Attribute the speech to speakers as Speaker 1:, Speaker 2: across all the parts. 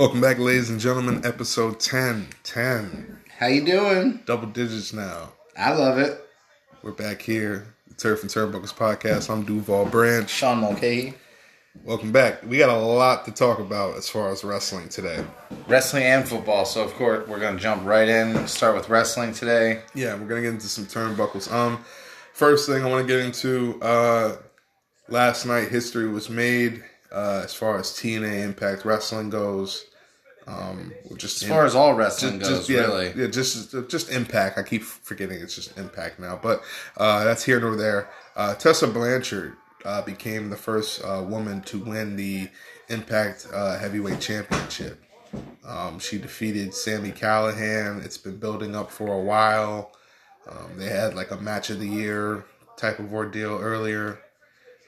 Speaker 1: Welcome back, ladies and gentlemen. Episode 10. 10.
Speaker 2: How you doing?
Speaker 1: Double digits now.
Speaker 2: I love it.
Speaker 1: We're back here. The Turf and Turnbuckles podcast. I'm Duval Branch.
Speaker 2: Sean Mulcahy.
Speaker 1: Welcome back. We got a lot to talk about as far as wrestling today.
Speaker 2: Wrestling and football. So of course we're gonna jump right in. Start with wrestling today.
Speaker 1: Yeah, we're gonna get into some turnbuckles. Um, first thing I want to get into. Uh, last night history was made uh, as far as TNA Impact Wrestling goes. Um, just
Speaker 2: As far as all wrestling
Speaker 1: just,
Speaker 2: goes,
Speaker 1: just yeah,
Speaker 2: really.
Speaker 1: yeah, just just impact. I keep forgetting it's just impact now, but uh, that's here nor there. Uh, Tessa Blanchard uh, became the first uh, woman to win the Impact uh, Heavyweight Championship. Um, she defeated Sami Callihan. It's been building up for a while. Um, they had like a match of the year type of ordeal earlier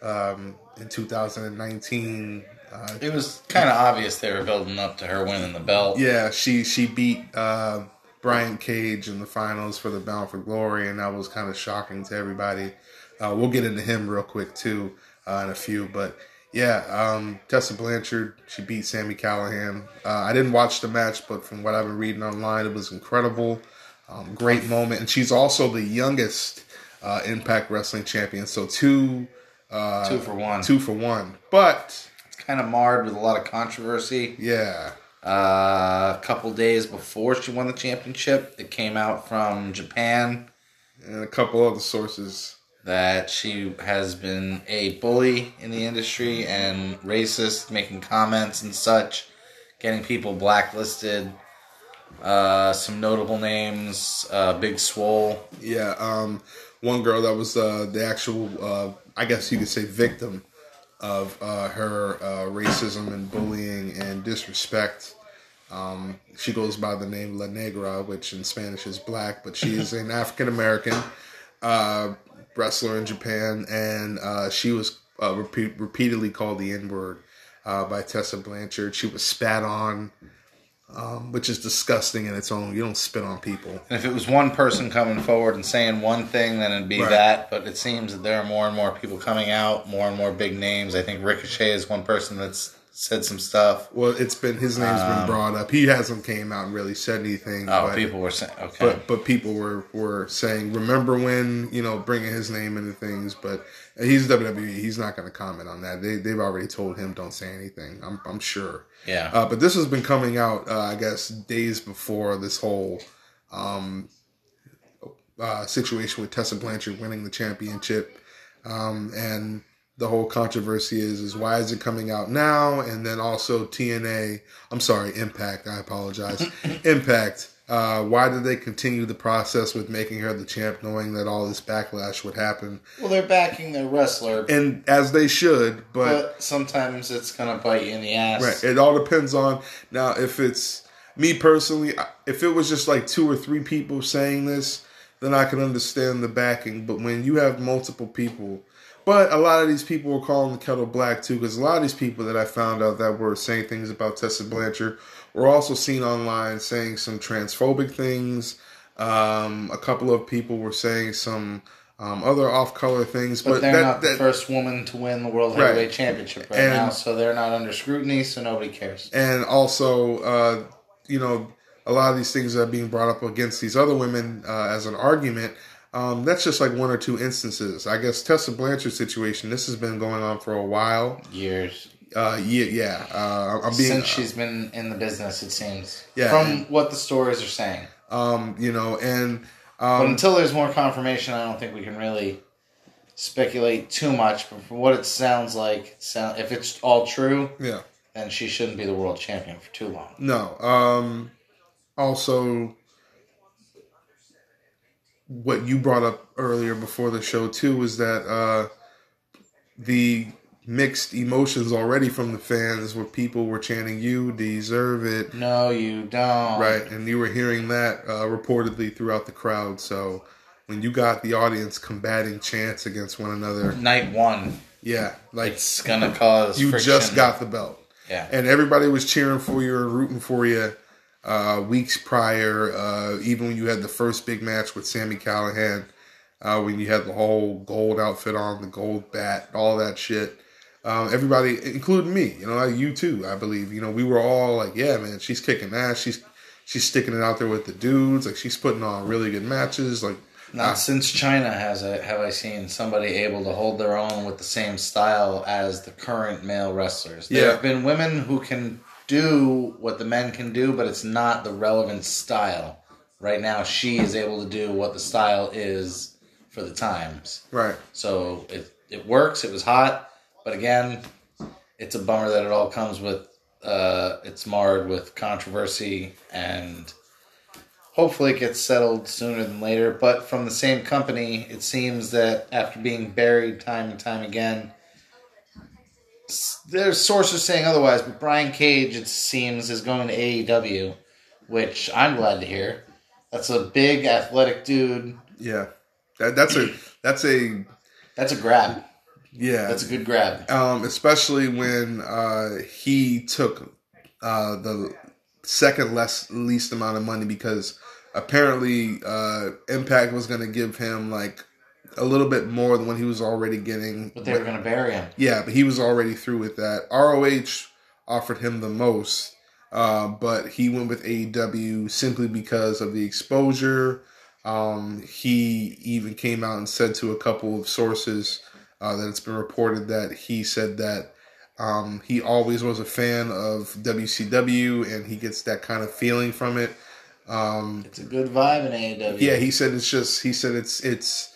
Speaker 1: um, in 2019. Uh,
Speaker 2: It was kind of obvious they were building up to her winning the belt.
Speaker 1: yeah, she she beat uh, Brian Cage in the finals for the Bound for Glory, and that was kind of shocking to everybody. Uh, we'll get into him real quick too uh, in a few, but yeah, um, Tessa Blanchard she beat Sami Callihan. Uh, I didn't watch the match, but from what I've been reading online, it was incredible. Um, great moment, and she's also the youngest uh, Impact Wrestling champion. So two, uh,
Speaker 2: Two for one.
Speaker 1: two for one. But
Speaker 2: It's kind of marred with a lot of controversy.
Speaker 1: yeah,
Speaker 2: Uh, a couple days before she won the championship, it came out from Japan
Speaker 1: and a couple other sources.
Speaker 2: that she has been a bully in the industry and racist, making comments and such, getting people blacklisted. Uh, some notable names: uh, Big Swole,
Speaker 1: Yeah, um, one girl that was uh, the actual, uh, I guess you could say, victim of uh, her uh, racism and bullying and disrespect. Um, she goes by the name La Negra, which in Spanish is black, but she is an African American uh, wrestler in Japan, and uh, she was repeat, repeatedly called the N word by Tessa Blanchard. She was spat on. Um, which is disgusting in its own. You don't spit on people.
Speaker 2: And if it was one person coming forward and saying one thing, then it'd be
Speaker 1: Right.
Speaker 2: that. But it seems that there are more and more people coming out, more and more big names. I think Ricochet is one person that's said some stuff.
Speaker 1: Well, it's been his name's been brought up. He hasn't came out and really said anything.
Speaker 2: Um, Oh,
Speaker 1: but,
Speaker 2: people were saying, okay.
Speaker 1: but but people were were saying, remember when you know bringing his name into things. But he's WWE. He's not going to comment on that. They they've already told him don't say anything. I'm I'm sure.
Speaker 2: yeah.
Speaker 1: Uh, but this has been coming out, uh, I guess, days before this whole um, uh, situation with Tessa Blanchard winning the championship, um, and the whole controversy is is why is it coming out now? And then also TNA, I'm sorry, Impact. I apologize, Impact. Uh, why did they continue the process with making her the champ, knowing that all this backlash would happen?
Speaker 2: well, they're backing their wrestler,
Speaker 1: And as they should, but
Speaker 2: but sometimes it's to bite you in the ass.
Speaker 1: Right. It all depends on now if it's me personally. If it was just like two or three people saying this, then I can understand the backing. But when you have multiple people, but a lot of these people were calling the kettle black too, because a lot of these people that I found out that were saying things about Tessa Blanchard were also seen online saying some transphobic things. Um, a couple of people were saying some um, other off-color things,
Speaker 2: But,
Speaker 1: but,
Speaker 2: they're
Speaker 1: that,
Speaker 2: not the
Speaker 1: that-
Speaker 2: first woman to win the World
Speaker 1: Right.
Speaker 2: Heavyweight Championship right
Speaker 1: And-
Speaker 2: now, so they're not under scrutiny, so nobody cares.
Speaker 1: and also uh, you know a lot of these things are being brought up against these other women uh, as an argument um, that's just like one or two instances i guess tessa blanchard's situation this has been going on for a while
Speaker 2: Years.
Speaker 1: uh, yeah yeah uh, i'm being
Speaker 2: Since she's been in the business, it seems.
Speaker 1: Yeah,
Speaker 2: From
Speaker 1: and-
Speaker 2: what the stories are saying.
Speaker 1: um, you know and
Speaker 2: But
Speaker 1: um,
Speaker 2: until there's more confirmation, I don't think we can really speculate too much. But from what it sounds like, sound if it's all true,
Speaker 1: yeah
Speaker 2: then she shouldn't be the world champion for too long.
Speaker 1: No. Um also what you brought up earlier before the show too was that uh the mixed emotions already from the fans where people were chanting you deserve it
Speaker 2: No, you don't.
Speaker 1: right and you were hearing that uh reportedly throughout the crowd so when you got the audience combating chants against one another
Speaker 2: Night one,
Speaker 1: yeah like
Speaker 2: it's gonna cause.
Speaker 1: you
Speaker 2: friction.
Speaker 1: just got the belt
Speaker 2: Yeah.
Speaker 1: and everybody was cheering for you and rooting for you uh, weeks prior. Uh, even when you had the first big match with Sami Callihan, uh, when you had the whole gold outfit on, the gold bat, all that shit. Um, everybody, including me, you know, like you too, I believe. You know, we were all like, yeah, man, she's kicking ass. She's she's sticking it out there with the dudes. Like she's putting on really good matches. Like
Speaker 2: Not since Chyna has I, have I seen somebody able to hold their own with the same style as the current male wrestlers. There
Speaker 1: Yeah.
Speaker 2: have been women who can do what the men can do, but it's not the relevant style. Right now, she is able to do what the style is for the times.
Speaker 1: right,
Speaker 2: So it it works. It was hot, but again, it's a bummer that it all comes with. Uh, it's marred with controversy, and hopefully it gets settled sooner than later. But from the same company, it seems that after being buried time and time again, there's sources saying otherwise. But Brian Cage, it seems, is going to AEW, which I'm glad to hear. That's a big athletic dude.
Speaker 1: yeah. That that's a that's a
Speaker 2: That's a grab.
Speaker 1: yeah.
Speaker 2: That's a good grab.
Speaker 1: um, especially when uh, he took uh, the second less least amount of money because apparently uh, Impact was going to give him like a little bit more than what he was already getting.
Speaker 2: But they were going to bury him.
Speaker 1: Yeah, but he was already through with that. ROH offered him the most, uh, but he went with AEW simply because of the exposure. Um, he even came out and said to a couple of sources uh, that it's been reported that he said that um, he always was a fan of WCW and he gets that kind of feeling from it. Um,
Speaker 2: It's a good vibe in AEW.
Speaker 1: yeah, he said it's just he said it's it's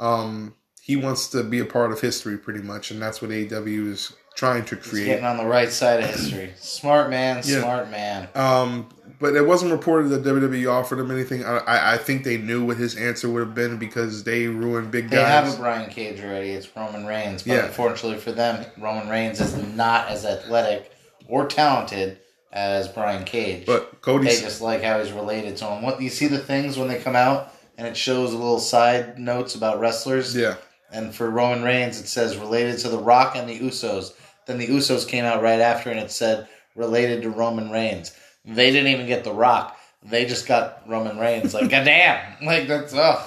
Speaker 1: um he wants to be a part of history pretty much, and that's what AEW is trying to
Speaker 2: He's
Speaker 1: create.
Speaker 2: getting on the right side of history. Smart man,
Speaker 1: Yeah.
Speaker 2: smart man.
Speaker 1: Um, but it wasn't reported that WWE offered him anything. I, I, think they knew what his answer would have been because they ruined big
Speaker 2: They
Speaker 1: guys.
Speaker 2: have a Brian Cage already. It's Roman Reigns. But
Speaker 1: Yeah.
Speaker 2: unfortunately for them, Roman Reigns is not as athletic or talented as Brian Cage.
Speaker 1: but Cody,
Speaker 2: they just like how he's related to him. What you see the things when they come out and it shows a little side notes about wrestlers.
Speaker 1: yeah,
Speaker 2: And for Roman Reigns, it says related to The Rock and the Usos. Then the Usos came out right after and it said related to Roman Reigns. They didn't even get The Rock. They just got Roman Reigns. Like, goddamn. Like, that's, ugh.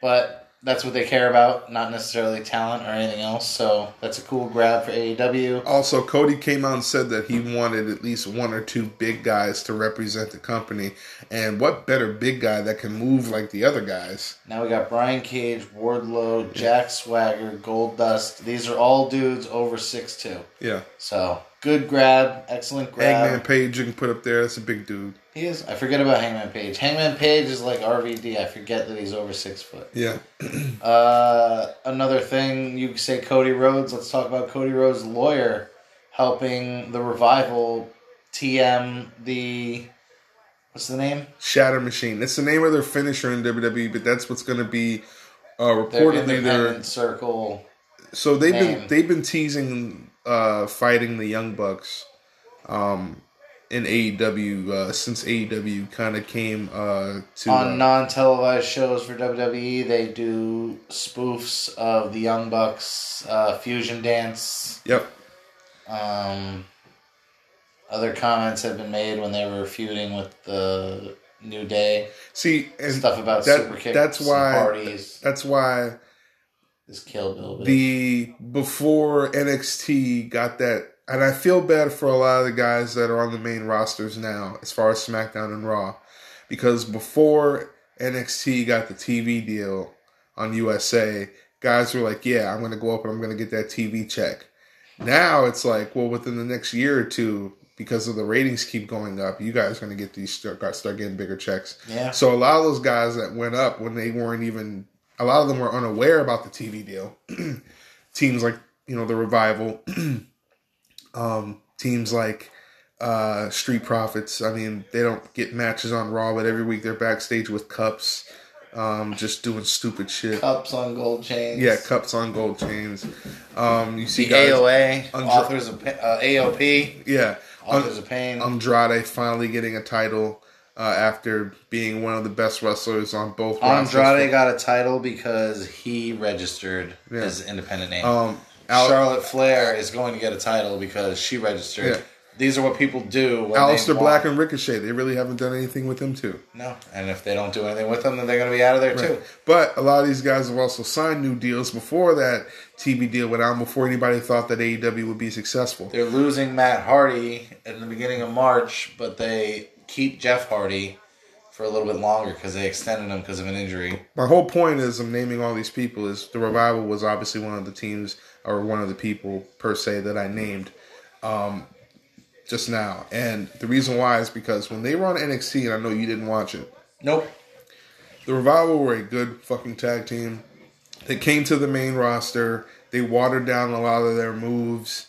Speaker 2: But that's what they care about, not necessarily talent or anything else. So that's a cool grab for AEW.
Speaker 1: Also, Cody came out and said that he wanted at least one or two big guys to represent the company. And what better big guy that can move like the other guys?
Speaker 2: Now we got Brian Cage, Wardlow, Jack Swagger, Goldust. These are all dudes over six two.
Speaker 1: Yeah.
Speaker 2: So good grab, excellent grab.
Speaker 1: Hangman Page, you can put up there. That's a big dude.
Speaker 2: He is. I forget about Hangman Page. Hangman Page is like RVD. I forget that he's over six foot.
Speaker 1: Yeah.
Speaker 2: Uh, another thing you say Cody Rhodes. Let's talk about Cody Rhodes' lawyer helping the revival TM the what's the name?
Speaker 1: Shatter Machine. That's the name of their finisher in WWE, but that's what's going to be uh, reportedly their.
Speaker 2: independent circle.
Speaker 1: So they've
Speaker 2: name.
Speaker 1: been they've been teasing uh, fighting the Young Bucks um, in AEW uh, since AEW kind of came uh, to.
Speaker 2: On
Speaker 1: uh,
Speaker 2: non televised shows for WWE, they do spoofs of the Young Bucks uh, fusion dance.
Speaker 1: yep.
Speaker 2: Um, other comments have been made when they were feuding with the New Day.
Speaker 1: See, and
Speaker 2: Stuff about
Speaker 1: that-
Speaker 2: super kicks
Speaker 1: that's
Speaker 2: and
Speaker 1: why-
Speaker 2: parties.
Speaker 1: that's why
Speaker 2: This Kill Bill.
Speaker 1: the before NXT got that, and I feel bad for a lot of the guys that are on the main rosters now, as far as SmackDown and Raw, because before NXT got the TV deal on USA, guys were like, "Yeah, I'm going to go up and I'm going to get that TV check." Now it's like, well, within the next year or two, because of the ratings keep going up, you guys are going to get these start, start getting bigger checks.
Speaker 2: yeah.
Speaker 1: So a lot of those guys that went up when they weren't even a lot of them were unaware about the TV deal. teams like you know the revival, um, teams like uh, Street Profits. I mean, they don't get matches on Raw, but every week they're backstage with cups, um, just doing stupid shit.
Speaker 2: Cups on gold chains.
Speaker 1: Yeah, cups on gold chains. Um, you see
Speaker 2: The
Speaker 1: guys,
Speaker 2: AOA,
Speaker 1: Andre-
Speaker 2: authors of uh, AOP,
Speaker 1: yeah,
Speaker 2: authors of pain.
Speaker 1: Andrade finally getting a title. Uh, after being one of the best wrestlers on both.
Speaker 2: Andrade got a title because he registered
Speaker 1: Yeah.
Speaker 2: his independent name.
Speaker 1: Um, Al-
Speaker 2: Charlotte Flair is going to get a title because she registered.
Speaker 1: Yeah.
Speaker 2: these are what people do. When
Speaker 1: Black and Ricochet, they really haven't done anything with them too.
Speaker 2: no, and if they don't do anything with them, then they're going to be out of there too.
Speaker 1: But a lot of these guys have also signed new deals before that TV deal went out, before anybody thought that AEW would be successful.
Speaker 2: They're losing Matt Hardy in the beginning of March, but they keep Jeff Hardy for a little bit longer because they extended him because of an injury.
Speaker 1: My whole point is I'm naming all these people is the revival was obviously one of the teams or one of the people per se that I named um, just now. And the reason why is because when they were on NXT, and I know you didn't watch it,
Speaker 2: Nope.
Speaker 1: the revival were a good fucking tag team. They came to the main roster. They watered down a lot of their moves,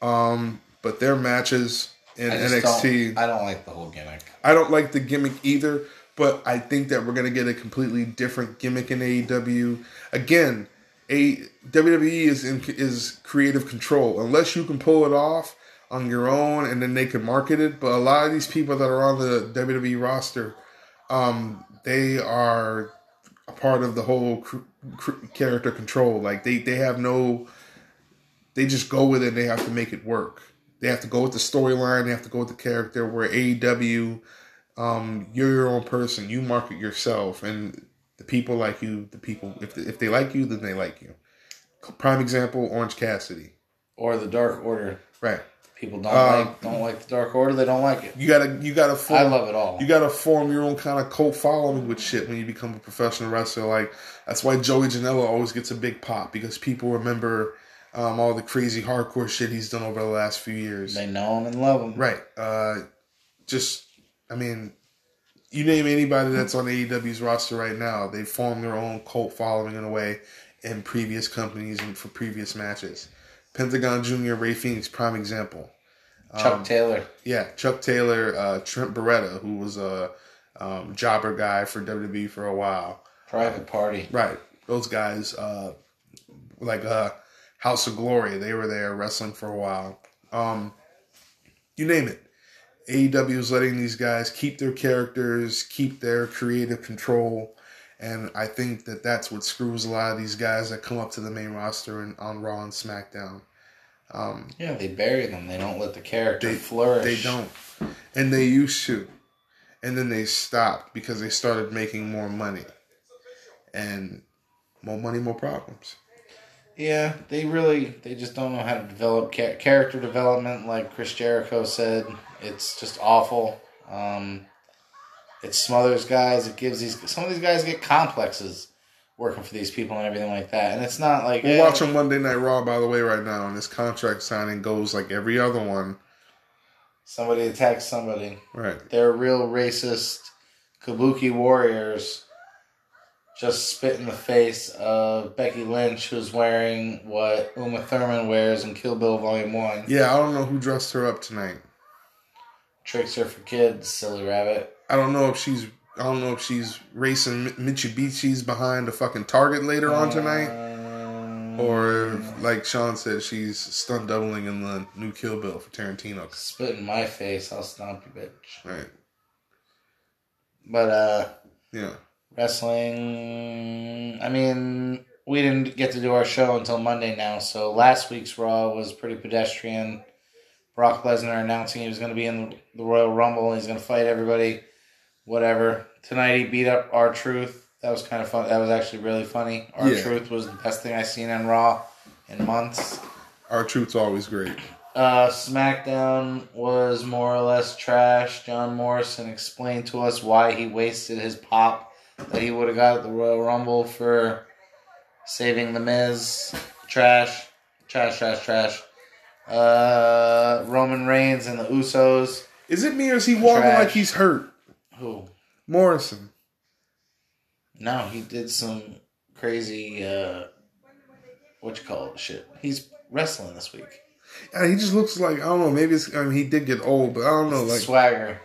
Speaker 1: um, but their matches in
Speaker 2: I
Speaker 1: NXT.
Speaker 2: don't, I don't like the whole gimmick.
Speaker 1: I don't like the gimmick either, but I think that we're gonna get a completely different gimmick in AEW. Again, a WWE is in is creative control. Unless you can pull it off on your own, and then they can market it. But a lot of these people that are on the WWE roster, um, they are a part of the whole cr- cr- character control. Like they they have no, they just go with it. and They have to make it work. They have to go with the storyline. They have to go with the character. Where AEW, um, you're your own person. You market yourself, and the people like you. The people, if if they like you, then they like you. Prime example: Orange Cassidy.
Speaker 2: Or the Dark Order.
Speaker 1: Right.
Speaker 2: People don't
Speaker 1: Um,
Speaker 2: like don't like the Dark Order. They don't like it.
Speaker 1: You gotta you gotta form,
Speaker 2: I love it all.
Speaker 1: You gotta form your own kind of cult following with shit when you become a professional wrestler. Like that's why Joey Janela always gets a big pop because people remember um, all the crazy hardcore shit he's done over the last few years.
Speaker 2: They know him and love him.
Speaker 1: Right. Uh, just, I mean, you name anybody that's on AEW's roster right now, they formed their own cult following in a way in previous companies and for previous matches. Pentagon Jr., Rey Fenix, prime example.
Speaker 2: Chuck
Speaker 1: Um,
Speaker 2: Taylor.
Speaker 1: Yeah, Chuck Taylor, uh, Trent Beretta, who was a um, jobber guy for WWE for a while.
Speaker 2: Private Party.
Speaker 1: Right. Those guys, uh, like uh, House of Glory, they were there wrestling for a while. Um, you name it. AEW is letting these guys keep their characters, keep their creative control, and I think that that's what screws a lot of these guys that come up to the main roster and on Raw and SmackDown. Um,
Speaker 2: Yeah, they bury them. They don't let the character
Speaker 1: they
Speaker 2: flourish.
Speaker 1: They don't, and they used to, and then they stopped because they started making more money, and more money, more problems.
Speaker 2: Yeah, they really they just don't know how to develop cha- character development. Like Chris Jericho said, it's just awful. Um, it smothers guys. It gives these some of these guys get complexes working for these people and everything like that. And it's not like
Speaker 1: We're
Speaker 2: eh,
Speaker 1: watching Monday Night Raw, by the way, right now, and this contract signing goes like every other one.
Speaker 2: somebody attacks somebody.
Speaker 1: Right.
Speaker 2: They're real racist kabuki warriors. Just spit in the face of Becky Lynch, who's wearing what Uma Thurman wears in Kill Bill Volume One.
Speaker 1: Yeah, I don't know who dressed her up tonight.
Speaker 2: Tricks are for kids, silly rabbit.
Speaker 1: I don't know if she's. I don't know if she's racing Mitsubishi's behind a fucking Target later on tonight,
Speaker 2: Um,
Speaker 1: or if, like Sean said, she's stunt doubling in the new Kill Bill for Tarantino.
Speaker 2: spit in my face, I'll stomp you, bitch.
Speaker 1: Right.
Speaker 2: But uh,
Speaker 1: Yeah.
Speaker 2: Wrestling. I mean, we didn't get to do our show until Monday now, so last week's Raw was pretty pedestrian. Brock Lesnar announcing he was going to be in the Royal Rumble and he's going to fight everybody. Whatever. Tonight he beat up R-Truth. That was kind of fun. That was actually really funny. Our
Speaker 1: Yeah.
Speaker 2: Truth was the best thing I've seen on Raw in months.
Speaker 1: Our truth's always great.
Speaker 2: Uh, SmackDown was more or less trash. John Morrison explained to us why he wasted his pop that he would have got at the Royal Rumble for saving The Miz. Trash. Trash, trash, trash. Uh, Roman Reigns and the Usos.
Speaker 1: Is it me or is he walking
Speaker 2: Trash.
Speaker 1: like he's hurt?
Speaker 2: Who?
Speaker 1: Morrison.
Speaker 2: No, he did some crazy, uh, what you call it shit. He's wrestling this week.
Speaker 1: Yeah, he just looks like I don't know. Maybe it's I mean he did get old, but I don't know. Like
Speaker 2: Swagger.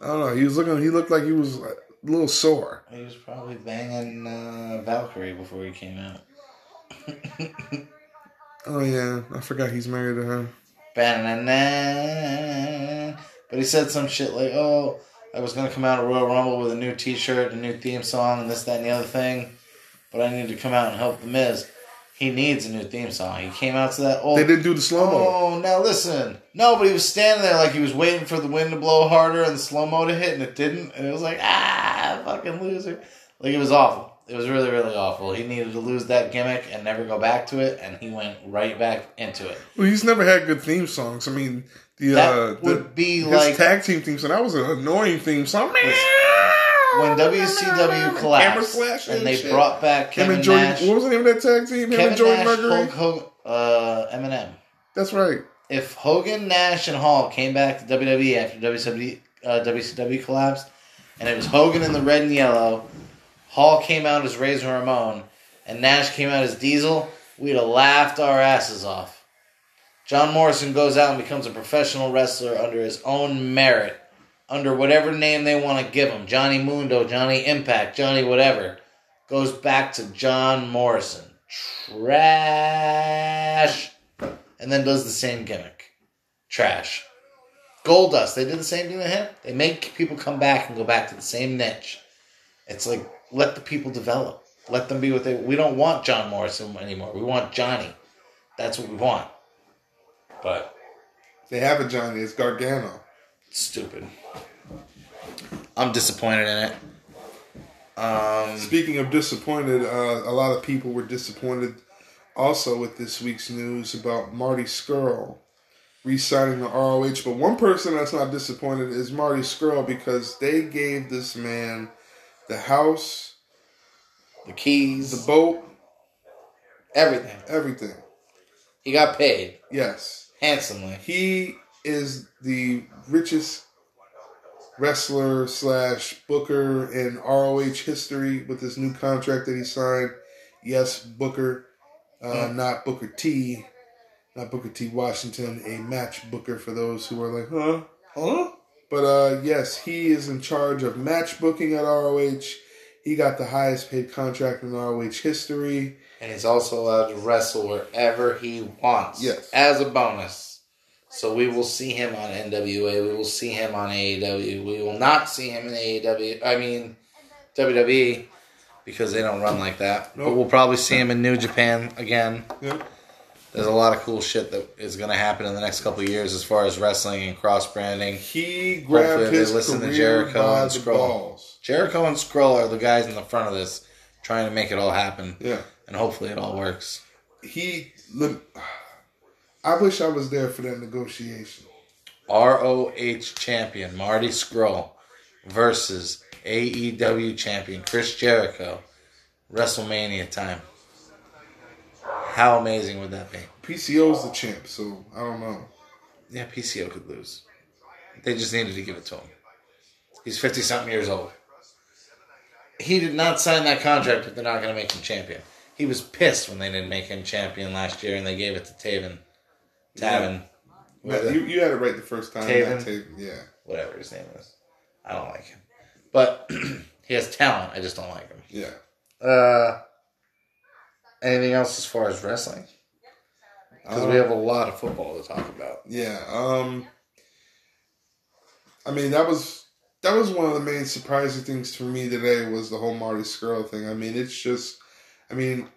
Speaker 1: I don't know. He was looking. He looked like he was a little sore.
Speaker 2: He was probably banging uh, Valkyrie before he came out.
Speaker 1: Oh yeah, I forgot he's married to her.
Speaker 2: Ba-na-na. But he said some shit like, "Oh, I was gonna come out at Royal Rumble with a new T-shirt, a new theme song, and this, that, and the other thing, but I need to come out and help the Miz." He needs a new theme song. He came out to that old.
Speaker 1: They didn't do the slow mo.
Speaker 2: Oh, now listen. No, but he was standing there like he was waiting for the wind to blow harder and the slow mo to hit, and it didn't. And it was like, ah, fucking loser. Like it was awful. It was really, really awful. He needed to lose that gimmick and never go back to it, and he went right back into it.
Speaker 1: Well, he's never had good theme songs. I mean, the
Speaker 2: That
Speaker 1: uh,
Speaker 2: would
Speaker 1: the,
Speaker 2: be
Speaker 1: his
Speaker 2: like
Speaker 1: tag team theme song. That was an annoying theme song.
Speaker 2: when WCW collapsed
Speaker 1: flash
Speaker 2: and they
Speaker 1: shit.
Speaker 2: brought back
Speaker 1: him
Speaker 2: Kevin
Speaker 1: and Jordan.
Speaker 2: Nash.
Speaker 1: What was the name of that tag team? Him
Speaker 2: Kevin
Speaker 1: and Jordan
Speaker 2: Nash,
Speaker 1: Mercury.
Speaker 2: Hulk Hogan, uh, MNM.
Speaker 1: That's right.
Speaker 2: If Hogan, Nash, and Hall came back to WWE after WCW, uh, WCW collapsed, and it was Hogan in the red and yellow, Hall came out as Razor Ramon, and Nash came out as Diesel, we'd have laughed our asses off. John Morrison goes out and becomes a professional wrestler under his own merit, under whatever name they want to give him Johnny Mundo, Johnny Impact, Johnny whatever. Goes back to John Morrison. Trash. And then does the same gimmick. Trash. Goldust, they did the same thing to him. They make people come back and go back to the same niche. It's like let the people develop. Let them be what they. We don't want John Morrison anymore. We want Johnny. That's what we want. But
Speaker 1: They have a Johnny. It's Gargano.
Speaker 2: stupid. I'm disappointed in it. Um,
Speaker 1: Speaking of disappointed, uh, a lot of people were disappointed also with this week's news about Marty Scurll re-signing the ROH. But one person that's not disappointed is Marty Scurll because they gave this man the house,
Speaker 2: the keys,
Speaker 1: the boat,
Speaker 2: everything.
Speaker 1: everything.
Speaker 2: He got paid
Speaker 1: Yes,
Speaker 2: handsomely.
Speaker 1: he is the richest wrestler slash booker in ROH history with this new contract that he signed. Yes, Booker, uh, not Booker T, not Booker T. Washington, a match booker for those who are like, huh, huh. But uh, yes, he is in charge of match booking at ROH. He got the highest paid contract in ROH history.
Speaker 2: And he's also allowed to wrestle wherever he wants.
Speaker 1: Yes.
Speaker 2: As a bonus. So we will see him on NWA. We will see him on AEW. We will not see him in AEW. I mean, WWE, because they don't run like that. But we'll probably see him in New Japan again.
Speaker 1: Yep.
Speaker 2: There's a lot of cool shit that is going to happen in the next couple of years as far as wrestling and cross branding.
Speaker 1: He grabbed
Speaker 2: Hopefully
Speaker 1: his
Speaker 2: listen to
Speaker 1: career
Speaker 2: Jericho
Speaker 1: by
Speaker 2: and
Speaker 1: the
Speaker 2: Scurll.
Speaker 1: balls.
Speaker 2: Jericho and Scurll are the guys in the front of this trying to make it all happen.
Speaker 1: Yeah.
Speaker 2: And hopefully it all works.
Speaker 1: he I wish I was there for that negotiation.
Speaker 2: ROH champion Marty Scurll versus AEW champion Chris Jericho. WrestleMania time. How amazing would that be?
Speaker 1: PCO's the champ, so I don't know.
Speaker 2: Yeah, PCO could lose. They just needed to give it to him. He's 50 something years old. He did not sign that contract if they're not going to make him champion. He was pissed when they didn't make him champion last year and they gave it to Taven. Tavin.
Speaker 1: But you, you had it right the first time.
Speaker 2: Taven?
Speaker 1: Taven, Yeah.
Speaker 2: whatever his name is. I don't like him. But he has talent. I just don't like him.
Speaker 1: Yeah.
Speaker 2: Uh, anything else as far as wrestling? Because we
Speaker 1: Um,
Speaker 2: have a lot of football to talk about.
Speaker 1: Yeah. Um I mean that was that was one of the main surprising things for me today was the whole Marty Scurll thing. I mean it's just I mean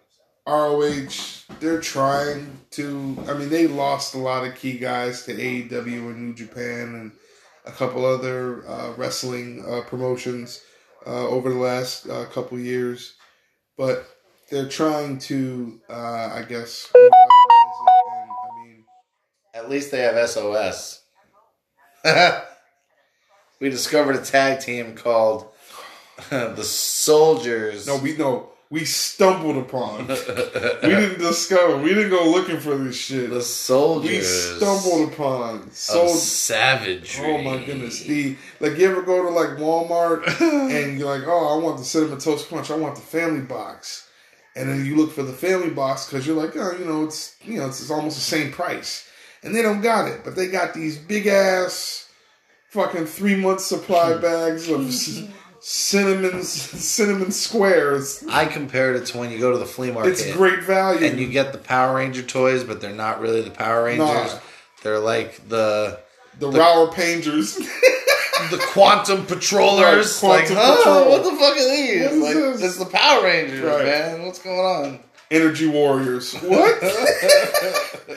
Speaker 1: ROH they're trying to I mean they lost a lot of key guys to AEW and New Japan and a couple other uh, wrestling uh, promotions uh, over the last uh, couple years, but they're trying to uh, I guess and I mean
Speaker 2: At least they have SOS. we discovered a tag team called the Soldiers.
Speaker 1: No, we know we stumbled upon. we didn't discover. We didn't go looking for this shit.
Speaker 2: the Soldiers.
Speaker 1: We stumbled upon. So
Speaker 2: savagery.
Speaker 1: oh my goodness, the like you ever go to like Walmart and you're like, oh, I want the cinnamon toast crunch. I want the family box, and then you look for the family box because you're like, oh, you know, it's you know, it's, it's almost the same price, and they don't got it, but they got these big ass fucking three month supply hmm. bags of hmm. c- cinnamon cinnamon squares.
Speaker 2: I compared it to when you go to the flea market.
Speaker 1: It's great value.
Speaker 2: and you get the Power Ranger toys, but they're not really the Power Rangers.
Speaker 1: Nah.
Speaker 2: They're like the
Speaker 1: the Rower Pangers.
Speaker 2: the Quantum Patrollers.
Speaker 1: Right, Quantum
Speaker 2: like, huh? What the fuck are these?
Speaker 1: What is
Speaker 2: like,
Speaker 1: this?
Speaker 2: it's the Power Rangers,
Speaker 1: Right.
Speaker 2: man. What's going on?
Speaker 1: Energy Warriors. What?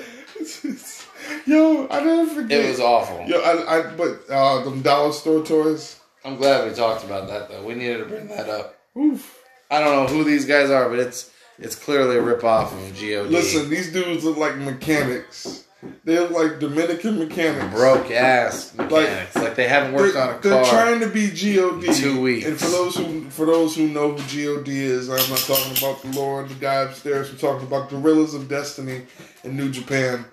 Speaker 1: Yo, I never forget.
Speaker 2: It was awful.
Speaker 1: Yo, I, I but uh, them dollar store toys.
Speaker 2: I'm glad we talked about that though. We needed to bring that up.
Speaker 1: Oof.
Speaker 2: I don't know who these guys are, but it's it's clearly a ripoff of God.
Speaker 1: Listen, these dudes look like mechanics. They look like Dominican mechanics.
Speaker 2: broke ass mechanics. Like, they haven't worked on a car.
Speaker 1: they're trying to be God
Speaker 2: two weeks.
Speaker 1: And for those who for those who know who God is, I'm not talking about the Lord, the guy upstairs. We're talking about Guerrillas of Destiny in New Japan.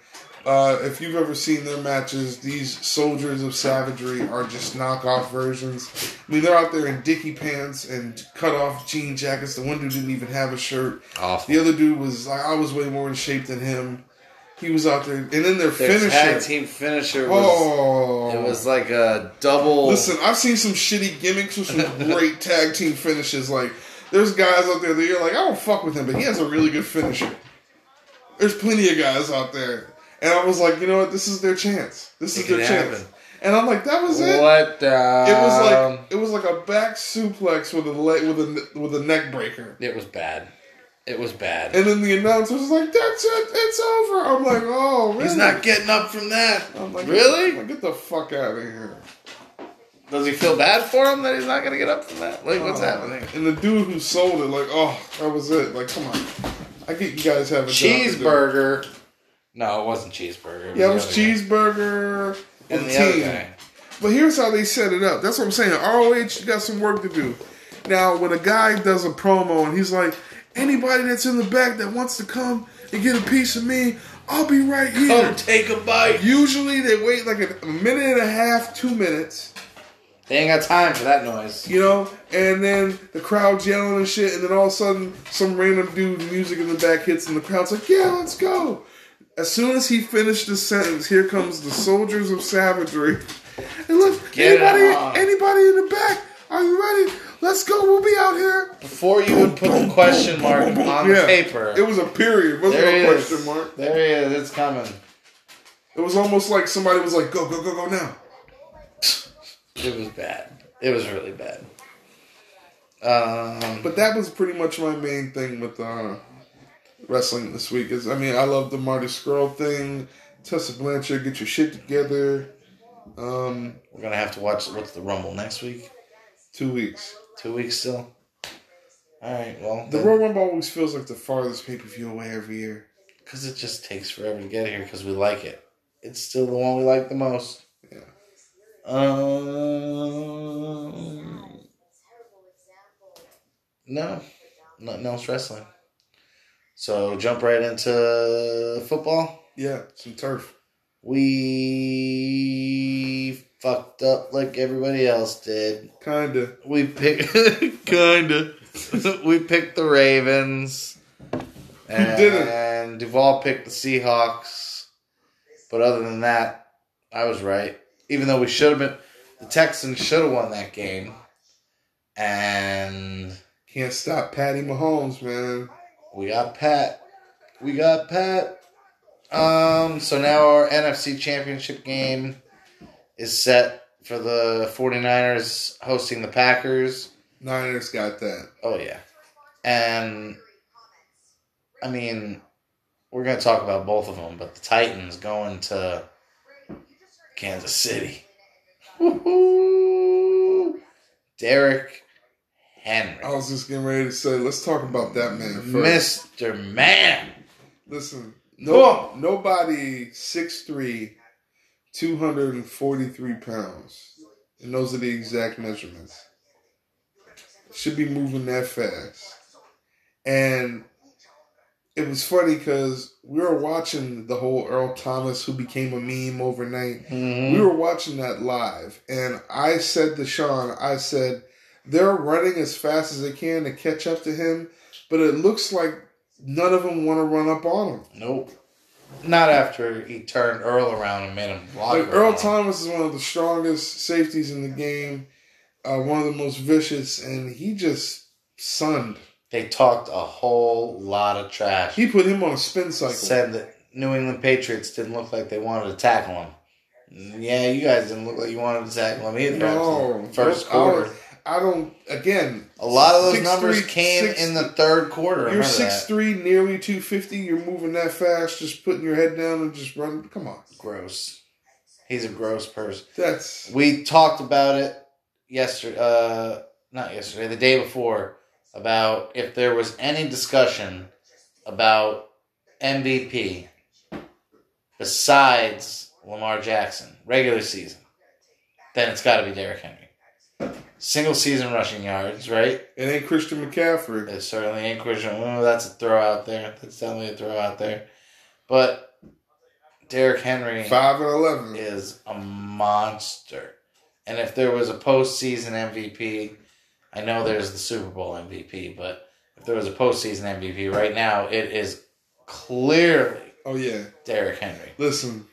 Speaker 1: Uh, if you've ever seen their matches, these soldiers of savagery are just knockoff versions. I mean, they're out there in dicky pants and cut off jean jackets. The one dude didn't even have a shirt.
Speaker 2: Awful.
Speaker 1: The other dude was like, I was way more in shape than him. He was out there, and then their
Speaker 2: Their
Speaker 1: finisher.
Speaker 2: tag team finisher was
Speaker 1: oh,
Speaker 2: it was like a double.
Speaker 1: Listen, I've seen some shitty gimmicks with some great tag team finishes. Like, there's guys out there that you're like, I don't fuck with him, but he has a really good finisher. There's plenty of guys out there. And I was like, you know what? This is their chance. This is their
Speaker 2: can
Speaker 1: chance. And I'm like, that was it.
Speaker 2: what the?
Speaker 1: It was like it was like a back suplex with a leg with a with a neck breaker.
Speaker 2: it was bad. It was bad.
Speaker 1: And then the announcer was like, "That's it. It's over." I'm like, "Oh, really?"
Speaker 2: He's not getting up from that.
Speaker 1: I'm like,
Speaker 2: really?
Speaker 1: Like, get the fuck out of here.
Speaker 2: Does he feel bad for him that he's not gonna get up from that? Like, what's
Speaker 1: Oh.
Speaker 2: happening?
Speaker 1: And the dude who sold it, like, oh, that was it. Like, come on. I get you guys have a job to do.
Speaker 2: Cheeseburger. No, it wasn't cheeseburger.
Speaker 1: Yeah, it was
Speaker 2: other guy.
Speaker 1: cheeseburger
Speaker 2: And
Speaker 1: and
Speaker 2: the other guy.
Speaker 1: But here's how they set it up. That's what I'm saying. ROH you got some work to do. Now, when a guy does a promo and he's like, anybody that's in the back that wants to come and get a piece of me, I'll be right here.
Speaker 2: Come take a bite.
Speaker 1: Usually they wait like a, a minute and a half, two minutes,
Speaker 2: They ain't got time for that noise.
Speaker 1: you know, and then the crowd's yelling and shit, and then all of a sudden some random dude music in the back hits and the crowd's like, yeah, let's go. As soon as he finished the sentence, here comes the soldiers of savagery. And look,
Speaker 2: Get
Speaker 1: anybody, anybody in the back, are you ready? Let's go. We'll be out here.
Speaker 2: Before you would put the question mark on the
Speaker 1: Yeah.
Speaker 2: paper,
Speaker 1: It was a period. It wasn't
Speaker 2: there
Speaker 1: a
Speaker 2: he
Speaker 1: question
Speaker 2: is.
Speaker 1: mark.
Speaker 2: There he is. It's coming.
Speaker 1: It was almost like somebody was like, go, go, go, go now.
Speaker 2: It was bad. It was really bad. Um,
Speaker 1: But that was pretty much my main thing with uh, wrestling this week. Is I mean, I love the Marty Scurll thing. Tessa Blanchard, get your shit together. Um,
Speaker 2: we're gonna have to watch what's the Rumble next week.
Speaker 1: two weeks.
Speaker 2: Two weeks still. All right. Well,
Speaker 1: The Royal Rumble always feels like the farthest pay per view away every year.
Speaker 2: because it just takes forever to get here because we like it. It's still the one we like the most.
Speaker 1: Yeah.
Speaker 2: Um. No, nothing else wrestling. So jump right into football.
Speaker 1: Yeah, some turf.
Speaker 2: We fucked up like everybody else did.
Speaker 1: Kinda.
Speaker 2: We picked kinda. we picked the Ravens. And
Speaker 1: didn't?
Speaker 2: And Duval picked the Seahawks. But other than that, I was right. Even though we should have been the Texans should have won that game. And
Speaker 1: Can't stop Patty Mahomes, man.
Speaker 2: we got Pat. We got Pat. Um, so now our NFC championship game is set for the 49ers hosting the Packers.
Speaker 1: Niners got that.
Speaker 2: Oh yeah. And I mean, we're going to talk about both of them, but the Titans going to Kansas City. Woo-hoo. Derrick Henry.
Speaker 1: I was just getting ready to say, let's talk about that man first.
Speaker 2: Mr. Man.
Speaker 1: Listen, no, nobody 6'3", 243 pounds, and those are the exact measurements. Should be moving that fast. And it was funny because we were watching the whole Earl Thomas who became a meme overnight. Mm-hmm. We were watching that live, and I said to Sean, I said, they're running as fast as they can to catch up to him, but it looks like none of them want to run up on him.
Speaker 2: Nope. Not after he turned Earl around and made him block.
Speaker 1: Like Earl. Thomas is one of the strongest safeties in the game, uh, one of the most vicious, and he just sunned.
Speaker 2: They talked a whole lot of trash.
Speaker 1: He put him on a spin cycle.
Speaker 2: said that New England Patriots didn't look like they wanted to tackle him. Yeah, you guys didn't look like you wanted to tackle him either.
Speaker 1: No,
Speaker 2: first quarter.
Speaker 1: I don't. Again,
Speaker 2: A lot of those
Speaker 1: 6'3",
Speaker 2: numbers came
Speaker 1: 6'3",
Speaker 2: in the third quarter.
Speaker 1: You're six
Speaker 2: that?
Speaker 1: three, nearly two fifty. You're moving that fast, just putting your head down and just running. Come on,
Speaker 2: Gross. He's a gross person.
Speaker 1: that's
Speaker 2: We talked about it yesterday. Uh, not yesterday. The day before about if there was any discussion about MVP besides Lamar Jackson regular season, then it's got to be Derrick Henry. Single season rushing yards, right?
Speaker 1: it. Ain't Christian McCaffrey.
Speaker 2: It certainly ain't Christian. Oh, that's a throw out there. That's definitely a throw out there. But Derrick Henry
Speaker 1: Five and eleven.
Speaker 2: is a monster. And if there was a postseason MVP, I know there's the Super Bowl MVP, but if there was a postseason MVP right now, it is clearly
Speaker 1: Oh yeah.
Speaker 2: Derrick Henry.
Speaker 1: Listen,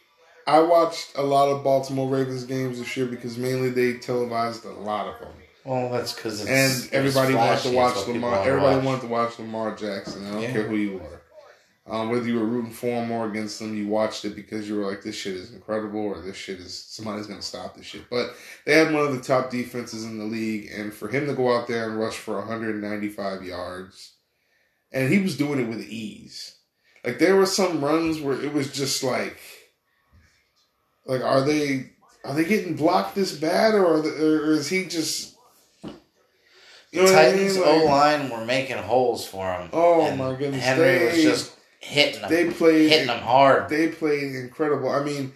Speaker 1: I watched a lot of Baltimore Ravens games this year because mainly they televised a lot of them,
Speaker 2: Well, that's because
Speaker 1: and everybody wanted to watch Lamar. Everybody wanted to watch Lamar Jackson. I don't
Speaker 2: Yeah.
Speaker 1: care who you are. Um, whether you were rooting for him or against him, you watched it because you were like, "This shit is incredible," or "This shit is somebody's going to stop this shit." But they had one of the top defenses in the league, and for him to go out there and rush for 195 yards, and he was doing it with ease. Like there were some runs where it was just like, like are they are they getting blocked this bad, or, are they, or is he just? You
Speaker 2: The
Speaker 1: know what I
Speaker 2: Titans
Speaker 1: mean?
Speaker 2: O line were making holes for him.
Speaker 1: Oh, my goodness.
Speaker 2: Henry was just hitting them,
Speaker 1: they played.
Speaker 2: hitting them hard,
Speaker 1: They played incredible. I mean,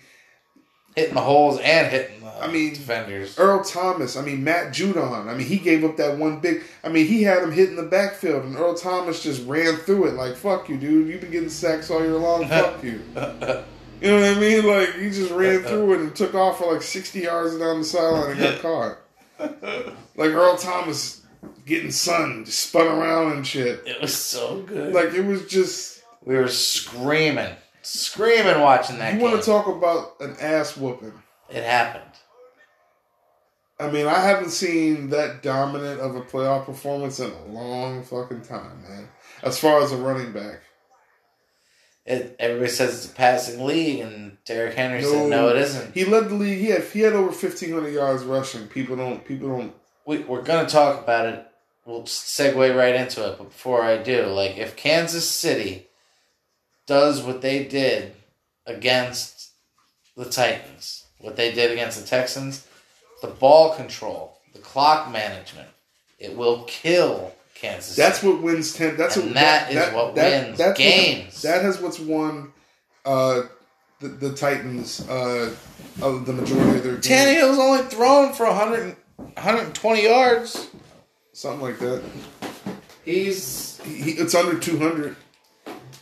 Speaker 2: hitting the holes and hitting the
Speaker 1: I mean,
Speaker 2: defenders.
Speaker 1: Earl Thomas, I mean Matt Judon. I mean he gave up that one big. I mean he had him hitting the backfield, and Earl Thomas just ran through it like "fuck you, dude. You've been getting sacks all year long. Fuck you." You know what I mean? Like he just ran through it and took off for like sixty yards down the sideline and got caught. Like Earl Thomas getting sun, just spun around and shit.
Speaker 2: It was so good.
Speaker 1: Like it was just.
Speaker 2: we were screaming, screaming watching that
Speaker 1: You
Speaker 2: game.
Speaker 1: want to talk about an ass whooping?
Speaker 2: it happened.
Speaker 1: I mean, I haven't seen that dominant of a playoff performance in a long fucking time, man. As far as a running back.
Speaker 2: It, everybody says it's a passing league, and Derrick Henry said, "No, it isn't."
Speaker 1: He led the league. He had he had over fifteen hundred yards rushing. People don't people don't
Speaker 2: We, we're gonna talk about it. We'll segue right into it, but before I do, like if Kansas City does what they did against the Titans, what they did against the Texans, the ball control, the clock management, it will kill Kansas.
Speaker 1: that's
Speaker 2: City.
Speaker 1: what wins ten that's
Speaker 2: And
Speaker 1: what
Speaker 2: that is what wins
Speaker 1: what-
Speaker 2: games.
Speaker 1: that has what's won uh the, the Titans uh of the majority of their games.
Speaker 2: Tannehill's only thrown for 100, 120 yards.
Speaker 1: Something like that.
Speaker 2: He's
Speaker 1: He, he- it's under two hundred.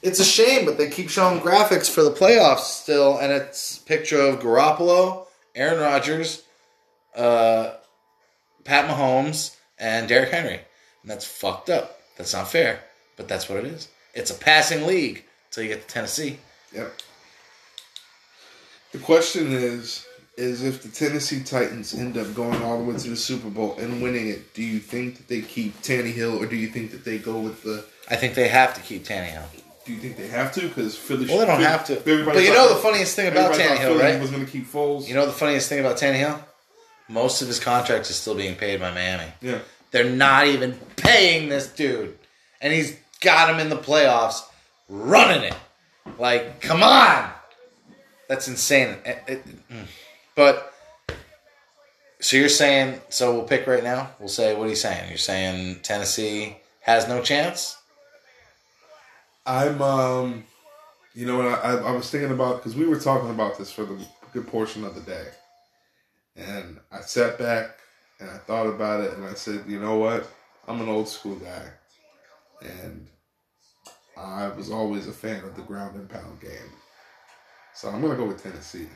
Speaker 2: It's a shame, but they keep showing graphics for the playoffs still, and it's a picture of Garoppolo, Aaron Rodgers, uh, Pat Mahomes, and Derrick Henry. And that's fucked up. That's not fair, but that's what it is. It's a passing league until you get to Tennessee.
Speaker 1: Yep. The question is, is if the Tennessee Titans end up going all the way to the Super Bowl and winning it, do you think that they keep Tannehill or do you think that they go with the?
Speaker 2: I think they have to keep Tannehill.
Speaker 1: Do you think they have to? Because Philly.
Speaker 2: Well, they don't
Speaker 1: Philly-
Speaker 2: have to. But you know the funniest thing about Tannehill, right?
Speaker 1: Was going to keep Foles.
Speaker 2: You know the funniest thing about Tannehill? Most of his contracts are still being paid by Miami.
Speaker 1: yeah.
Speaker 2: They're not even paying this dude. And he's got him in the playoffs running it. Like, come on. That's insane. It- it- mm. But, so you're saying, so we'll pick right now? We'll say, what are you saying? You're saying Tennessee has no chance?
Speaker 1: I'm. um You know? I, I was thinking about because we were talking about this for the good portion of the day, and I sat back and I thought about it, and I said, you know what? I'm an old school guy, and I was always a fan of the ground and pound game. So I'm gonna go with Tennessee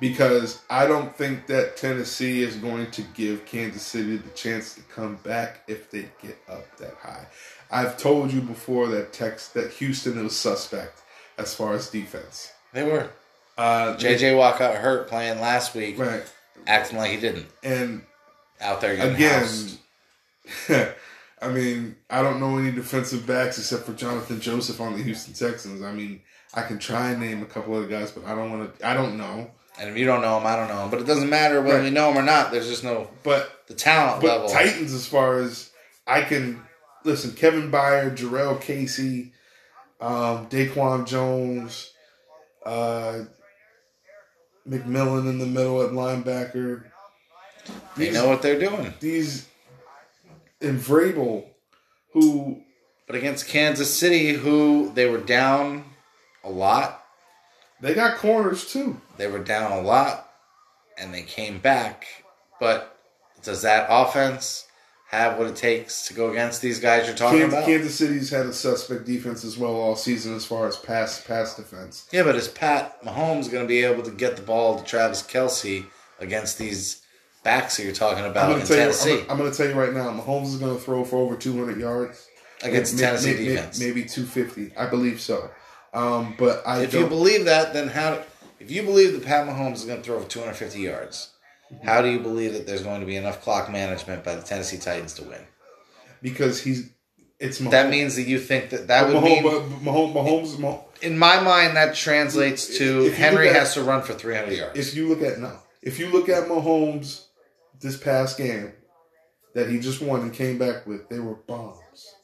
Speaker 1: because I don't think that Tennessee is going to give Kansas City the chance to come back if they get up that high. I've told you before that Tex that Houston was suspect as far as defense.
Speaker 2: They were.
Speaker 1: Uh,
Speaker 2: JJ Watt got hurt playing last week,
Speaker 1: right,
Speaker 2: acting like he didn't.
Speaker 1: and
Speaker 2: Out there
Speaker 1: again. I mean, I don't know any defensive backs except for Jonathan Joseph on the Houston Texans. I mean, I can try and name a couple of the guys, but I don't want to. I don't know.
Speaker 2: And if you don't know him, I don't know him. But it doesn't matter whether
Speaker 1: Right.
Speaker 2: we know him or not. There's just no
Speaker 1: But
Speaker 2: the talent
Speaker 1: but
Speaker 2: level.
Speaker 1: Titans, as far as I can listen, Kevin Byard, Jurrell Casey, um, Daquan Jones, uh, McMillan in the middle at linebacker.
Speaker 2: They know what they're doing.
Speaker 1: these and Vrabel, who
Speaker 2: But against Kansas City, who they were down a lot,
Speaker 1: they got corners too.
Speaker 2: they were down a lot, and they came back. But does that offense have what it takes to go against these guys you're talking
Speaker 1: Kansas,
Speaker 2: about?
Speaker 1: Kansas City's had a suspect defense as well all season as far as pass pass defense.
Speaker 2: Yeah, but is Pat Mahomes going to be able to get the ball to Travis Kelce against these backs that you're talking
Speaker 1: I'm
Speaker 2: about
Speaker 1: gonna
Speaker 2: in
Speaker 1: tell you.
Speaker 2: Tennessee
Speaker 1: I'm, gonna- I'm going to tell you right now. Mahomes is going to throw for over 200 yards
Speaker 2: against
Speaker 1: May-
Speaker 2: Tennessee
Speaker 1: may- may-
Speaker 2: defense?
Speaker 1: Maybe 250. I believe so. Um, but I
Speaker 2: If
Speaker 1: don't.
Speaker 2: you believe that, then how? If you believe that Pat Mahomes is going to throw for 250 yards, how do you believe that there's going to be enough clock management by the Tennessee Titans to win?
Speaker 1: because he's it's Mahomes.
Speaker 2: That means that you think that that would
Speaker 1: Mahomes,
Speaker 2: mean,
Speaker 1: but Mahomes, Mahomes, Mahomes.
Speaker 2: in my mind, that translates to Henry
Speaker 1: at-
Speaker 2: has to run for 300 yards.
Speaker 1: If you look at no, if you look at Mahomes this past game that he just won and came back with, they were bombs.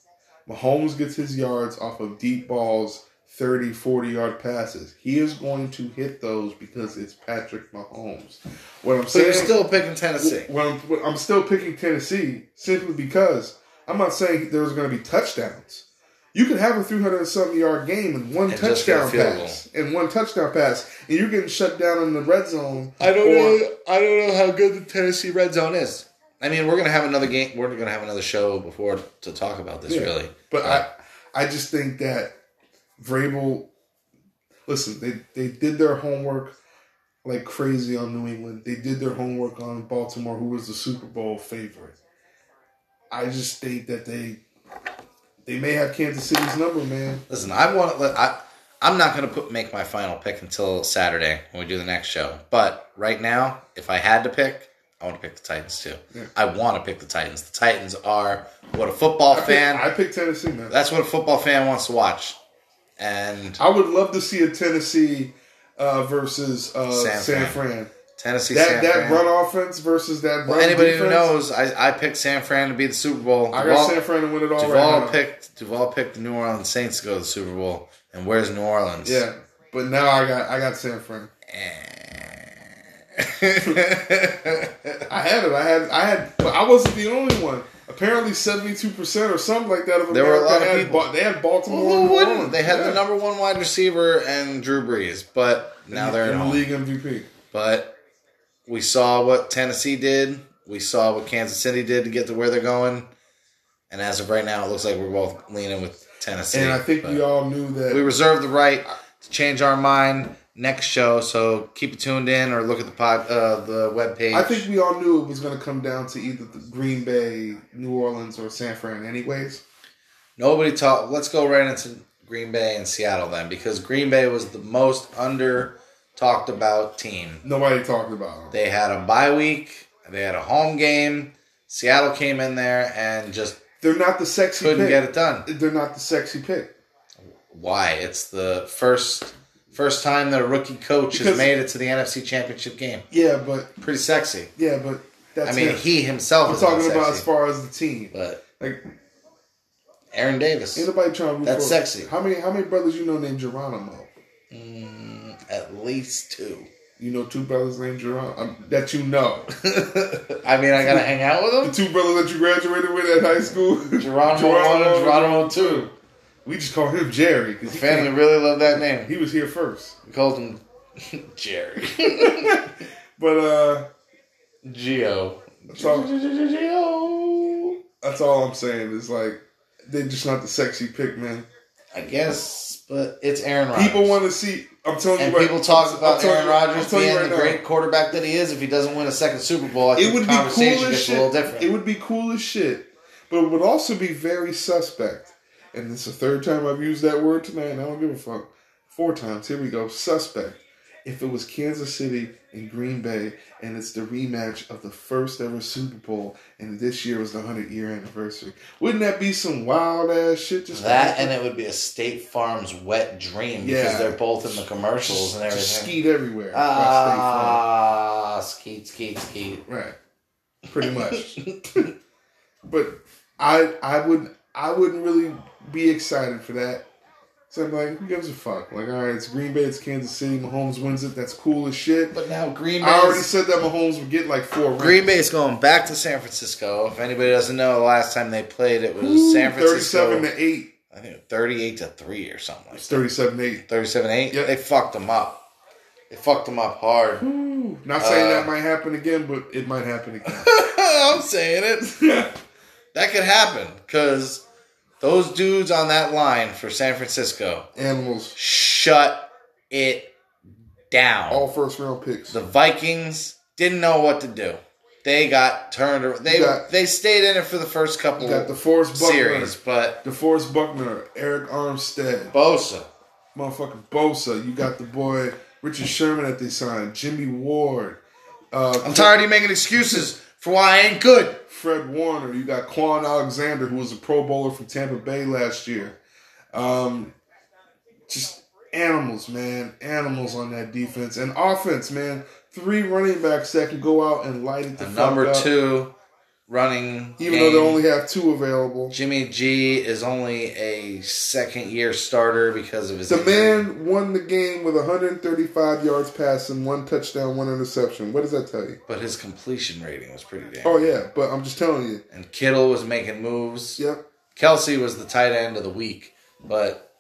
Speaker 1: Mahomes gets his yards off of deep balls, 30, 40 yard passes. He is going to hit those because it's Patrick Mahomes. What I'm saying, so
Speaker 2: you're still picking Tennessee.
Speaker 1: When I'm, I'm still picking Tennessee simply because I'm not saying there's going to be touchdowns. You can have a 300 and something yard game and one
Speaker 2: And just get a
Speaker 1: touchdown pass and one touchdown pass, and you're getting shut down in the red zone.
Speaker 2: I don't
Speaker 1: or-
Speaker 2: know. I don't know how good the Tennessee red zone is. I mean, we're gonna have another game. We're gonna have another show before to talk about this.
Speaker 1: Yeah.
Speaker 2: Really,
Speaker 1: But uh, I, I just think that Vrabel. Listen, they they did their homework like crazy on New England. They did their homework on Baltimore, who was the Super Bowl favorite. I just think that they they may have Kansas City's number, man.
Speaker 2: listen. I want to. I I'm not gonna put make my final pick until Saturday when we do the next show. But right now, if I had to pick, I want to pick the Titans too.
Speaker 1: Yeah.
Speaker 2: I want to pick the Titans. The Titans are what a football
Speaker 1: I pick,
Speaker 2: fan.
Speaker 1: I picked Tennessee, man.
Speaker 2: that's what a football fan wants to watch. And
Speaker 1: I would love to see a Tennessee uh, versus uh,
Speaker 2: San
Speaker 1: San,
Speaker 2: Fran.
Speaker 1: Fran.
Speaker 2: Tennessee,
Speaker 1: That
Speaker 2: San
Speaker 1: that
Speaker 2: Fran.
Speaker 1: run offense versus that
Speaker 2: Well, anybody
Speaker 1: defense.
Speaker 2: who knows, I, I picked San Fran to be the Super Bowl.
Speaker 1: I got San Fran to win it all right
Speaker 2: Duval
Speaker 1: now.
Speaker 2: picked Duval picked the New Orleans Saints to go to the Super Bowl. And where's New Orleans?
Speaker 1: Yeah, but now I got I got San Fran. I had it. I had. I had. But I wasn't the only one. Apparently, seventy-two percent or something like that of
Speaker 2: There were a
Speaker 1: America
Speaker 2: lot of
Speaker 1: had
Speaker 2: people.
Speaker 1: Ba- they had Baltimore.
Speaker 2: Well, wouldn't? They had
Speaker 1: Yeah.
Speaker 2: the number one wide receiver and Drew Brees, but now they're
Speaker 1: in the league MVP.
Speaker 2: But we saw what Tennessee did. We saw what Kansas City did to get to where they're going. And as of right now, it looks like we're both leaning with Tennessee.
Speaker 1: And I think we all knew that.
Speaker 2: we reserve the right to change our mind next show. So keep it tuned in or look at the pod, uh, the webpage.
Speaker 1: I think we all knew it was going to come down to either the Green Bay, New Orleans, or San Fran. Anyways,
Speaker 2: Nobody talk. Let's go right into Green Bay and Seattle then, because Green Bay was the most under talked about team.
Speaker 1: nobody talked about them.
Speaker 2: They had a bye week. They had a home game. Seattle came in there and just
Speaker 1: They're not the sexy.
Speaker 2: couldn't
Speaker 1: pick.
Speaker 2: get it done.
Speaker 1: They're not the sexy pick.
Speaker 2: Why? It's the first first time that a rookie coach has made it to the NFC Championship game.
Speaker 1: Yeah, but
Speaker 2: Pretty sexy.
Speaker 1: yeah, but that's
Speaker 2: I mean,
Speaker 1: him.
Speaker 2: he himself
Speaker 1: I'm talking about as far as the team.
Speaker 2: but
Speaker 1: Like,
Speaker 2: Aaron Davis
Speaker 1: ain't nobody trying to root
Speaker 2: That's
Speaker 1: for-
Speaker 2: sexy.
Speaker 1: How many how many brothers you know named Geronimo?
Speaker 2: at least two.
Speaker 1: You know two brothers named Geronimo um, that you know.
Speaker 2: I mean, I gotta hang out with
Speaker 1: them.
Speaker 2: the
Speaker 1: two brothers that you graduated with at high school.
Speaker 2: Geronimo one and Geronimo two.
Speaker 1: We just call him Jerry because
Speaker 2: The family really loved that name.
Speaker 1: he was here first.
Speaker 2: We called him Jerry.
Speaker 1: But uh,
Speaker 2: Geo.
Speaker 1: that's all,
Speaker 2: Geo.
Speaker 1: that's all I'm saying is like they're just not the sexy pick, man.
Speaker 2: I guess, but it's Aaron Rodgers.
Speaker 1: People want to see. I'm telling
Speaker 2: and
Speaker 1: you, right-
Speaker 2: people talk about Aaron Rodgers being
Speaker 1: right
Speaker 2: the
Speaker 1: now.
Speaker 2: great quarterback that he is. If he doesn't win a second Super Bowl, I think
Speaker 1: It would
Speaker 2: the
Speaker 1: be cool
Speaker 2: conversation
Speaker 1: as shit.
Speaker 2: a little different.
Speaker 1: It would be cool as shit, but it would also be very suspect. And it's the third time I've used that word tonight, and I don't give a fuck. Four times. Here we go. Suspect. if it was Kansas City and Green Bay, and it's the rematch of the first ever Super Bowl, and this year was the hundred year anniversary. Wouldn't that be some wild ass shit? Just
Speaker 2: That and it would be a State Farm's wet dream because
Speaker 1: Yeah.
Speaker 2: they're both in the commercials and everything.
Speaker 1: just skeet everywhere. across State Farm.
Speaker 2: Ah, skeet, skeet, skeet.
Speaker 1: Right. Pretty much. but I I would I wouldn't really be excited for that. So I'm like, who gives a fuck? Like, all right, it's Green Bay, it's Kansas City, Mahomes wins it. That's cool as shit.
Speaker 2: But now Green Bay.
Speaker 1: I already said that Mahomes would get like four rings.
Speaker 2: Green Bay is going back to San Francisco. If anybody doesn't know, the last time they played, it was
Speaker 1: Ooh,
Speaker 2: San Francisco.
Speaker 1: Thirty-seven to eight.
Speaker 2: I think thirty-eight to three or something like
Speaker 1: It's thirty-seven eight.
Speaker 2: Thirty-seven eight.
Speaker 1: Yep.
Speaker 2: They fucked them up. They fucked them up hard.
Speaker 1: Ooh. Not saying
Speaker 2: Uh,
Speaker 1: that might happen again, but it might happen again.
Speaker 2: I'm saying it. That could happen because those dudes on that line for San Francisco
Speaker 1: Animals,
Speaker 2: shut it down.
Speaker 1: all first round picks.
Speaker 2: The Vikings didn't know what to do. They got turned. They
Speaker 1: got-
Speaker 2: they stayed in it for the first couple
Speaker 1: got DeForest Buckner,
Speaker 2: series, but
Speaker 1: DeForest Buckner, Arik Armstead,
Speaker 2: Bosa.
Speaker 1: motherfucking Bosa. You got the boy Richard Sherman that they signed, Jimmy Ward. Uh,
Speaker 2: I'm tired of you making excuses for why I ain't good.
Speaker 1: Fred Warner. You got Kwon Alexander, who was a Pro Bowler from Tampa Bay last year. Um, just animals, man. Animals on that defense and offense, man. Three running backs that can go out and light it the
Speaker 2: number
Speaker 1: up.
Speaker 2: two running.
Speaker 1: Even
Speaker 2: game.
Speaker 1: though they only have two available.
Speaker 2: Jimmy G is only a second year starter because of his.
Speaker 1: The
Speaker 2: injury.
Speaker 1: man won the game with 135 yards passing, one touchdown, one interception. What does that tell you?
Speaker 2: but his completion rating was pretty damn.
Speaker 1: Oh yeah, but I'm just telling you.
Speaker 2: And Kittle was making moves.
Speaker 1: Yep.
Speaker 2: Kelce was the tight end of the week, but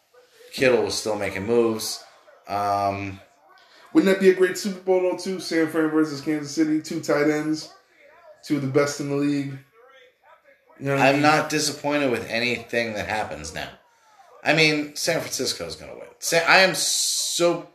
Speaker 2: Kittle was still making moves. Um,
Speaker 1: Wouldn't that be a great Super Bowl though too? San Fran versus Kansas City, two tight ends, two of the best in the league. You know what I
Speaker 2: I'm
Speaker 1: mean?
Speaker 2: not disappointed with anything that happens now. I mean, San Francisco is going to win. Sa- I am so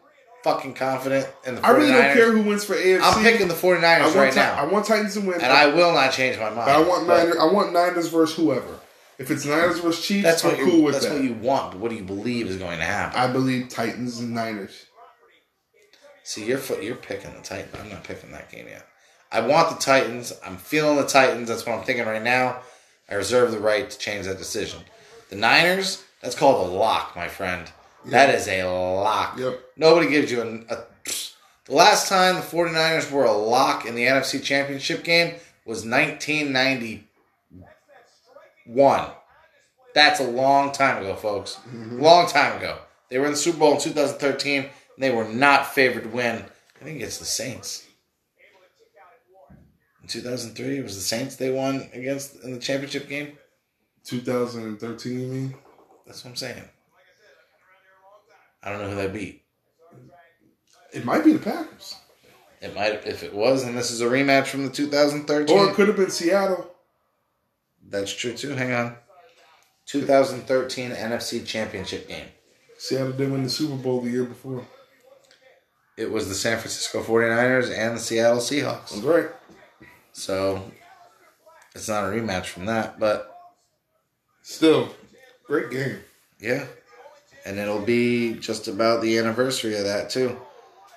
Speaker 2: fucking confident in the 49ers.
Speaker 1: I really don't care who wins for AFC.
Speaker 2: I'm picking the 49ers right now.
Speaker 1: I want Titans to win,
Speaker 2: and I will not change my mind.
Speaker 1: but I want Niners. I want Niners versus whoever. If it's Niners versus Chiefs,
Speaker 2: That's
Speaker 1: I'm
Speaker 2: what
Speaker 1: cool
Speaker 2: you.
Speaker 1: with
Speaker 2: That's
Speaker 1: that.
Speaker 2: what you want. But what do you believe is going to happen?
Speaker 1: I believe Titans and Niners.
Speaker 2: See, you're you're picking the Titans. I'm not picking that game yet. I want the Titans. I'm feeling the Titans. That's what I'm thinking right now. I reserve the right to change that decision. The Niners. That's called a lock, my friend. That is a lock.
Speaker 1: Yep.
Speaker 2: Nobody gives you an, a. The last time the 49ers were a lock in the NFC Championship game was 1991. That's a long time ago, folks. Mm-hmm. Long time ago. They were in the Super Bowl in 2013, and they were not favored to win. I think it's the Saints. In 2003, it was the Saints they won against in the championship game.
Speaker 1: 2013, you mean?
Speaker 2: That's what I'm saying. I don't know who they beat.
Speaker 1: It might be the Packers,
Speaker 2: It might, if it was, and this is a rematch from the 2013.
Speaker 1: or it could have been Seattle.
Speaker 2: That's true too. Hang on. 2013 NFC Championship game.
Speaker 1: Seattle did win the Super Bowl the year before.
Speaker 2: It was the San Francisco 49ers and the Seattle Seahawks.
Speaker 1: That's right.
Speaker 2: So it's not a rematch from that, but
Speaker 1: Still, great game.
Speaker 2: yeah. And it'll be just about the anniversary of that too.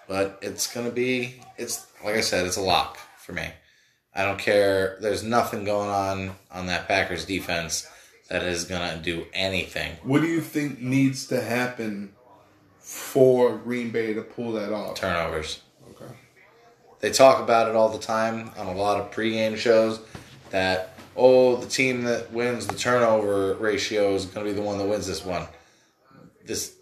Speaker 2: But it's gonna be it's like I said, it's a lock for me. I don't care. There's nothing going on on that Packers defense that is gonna do anything.
Speaker 1: What do you think needs to happen for Green Bay to pull that off?
Speaker 2: Turnovers. They talk about it all the time on a lot of pregame shows that oh the team that wins the turnover ratio is going to be the one that wins this one. This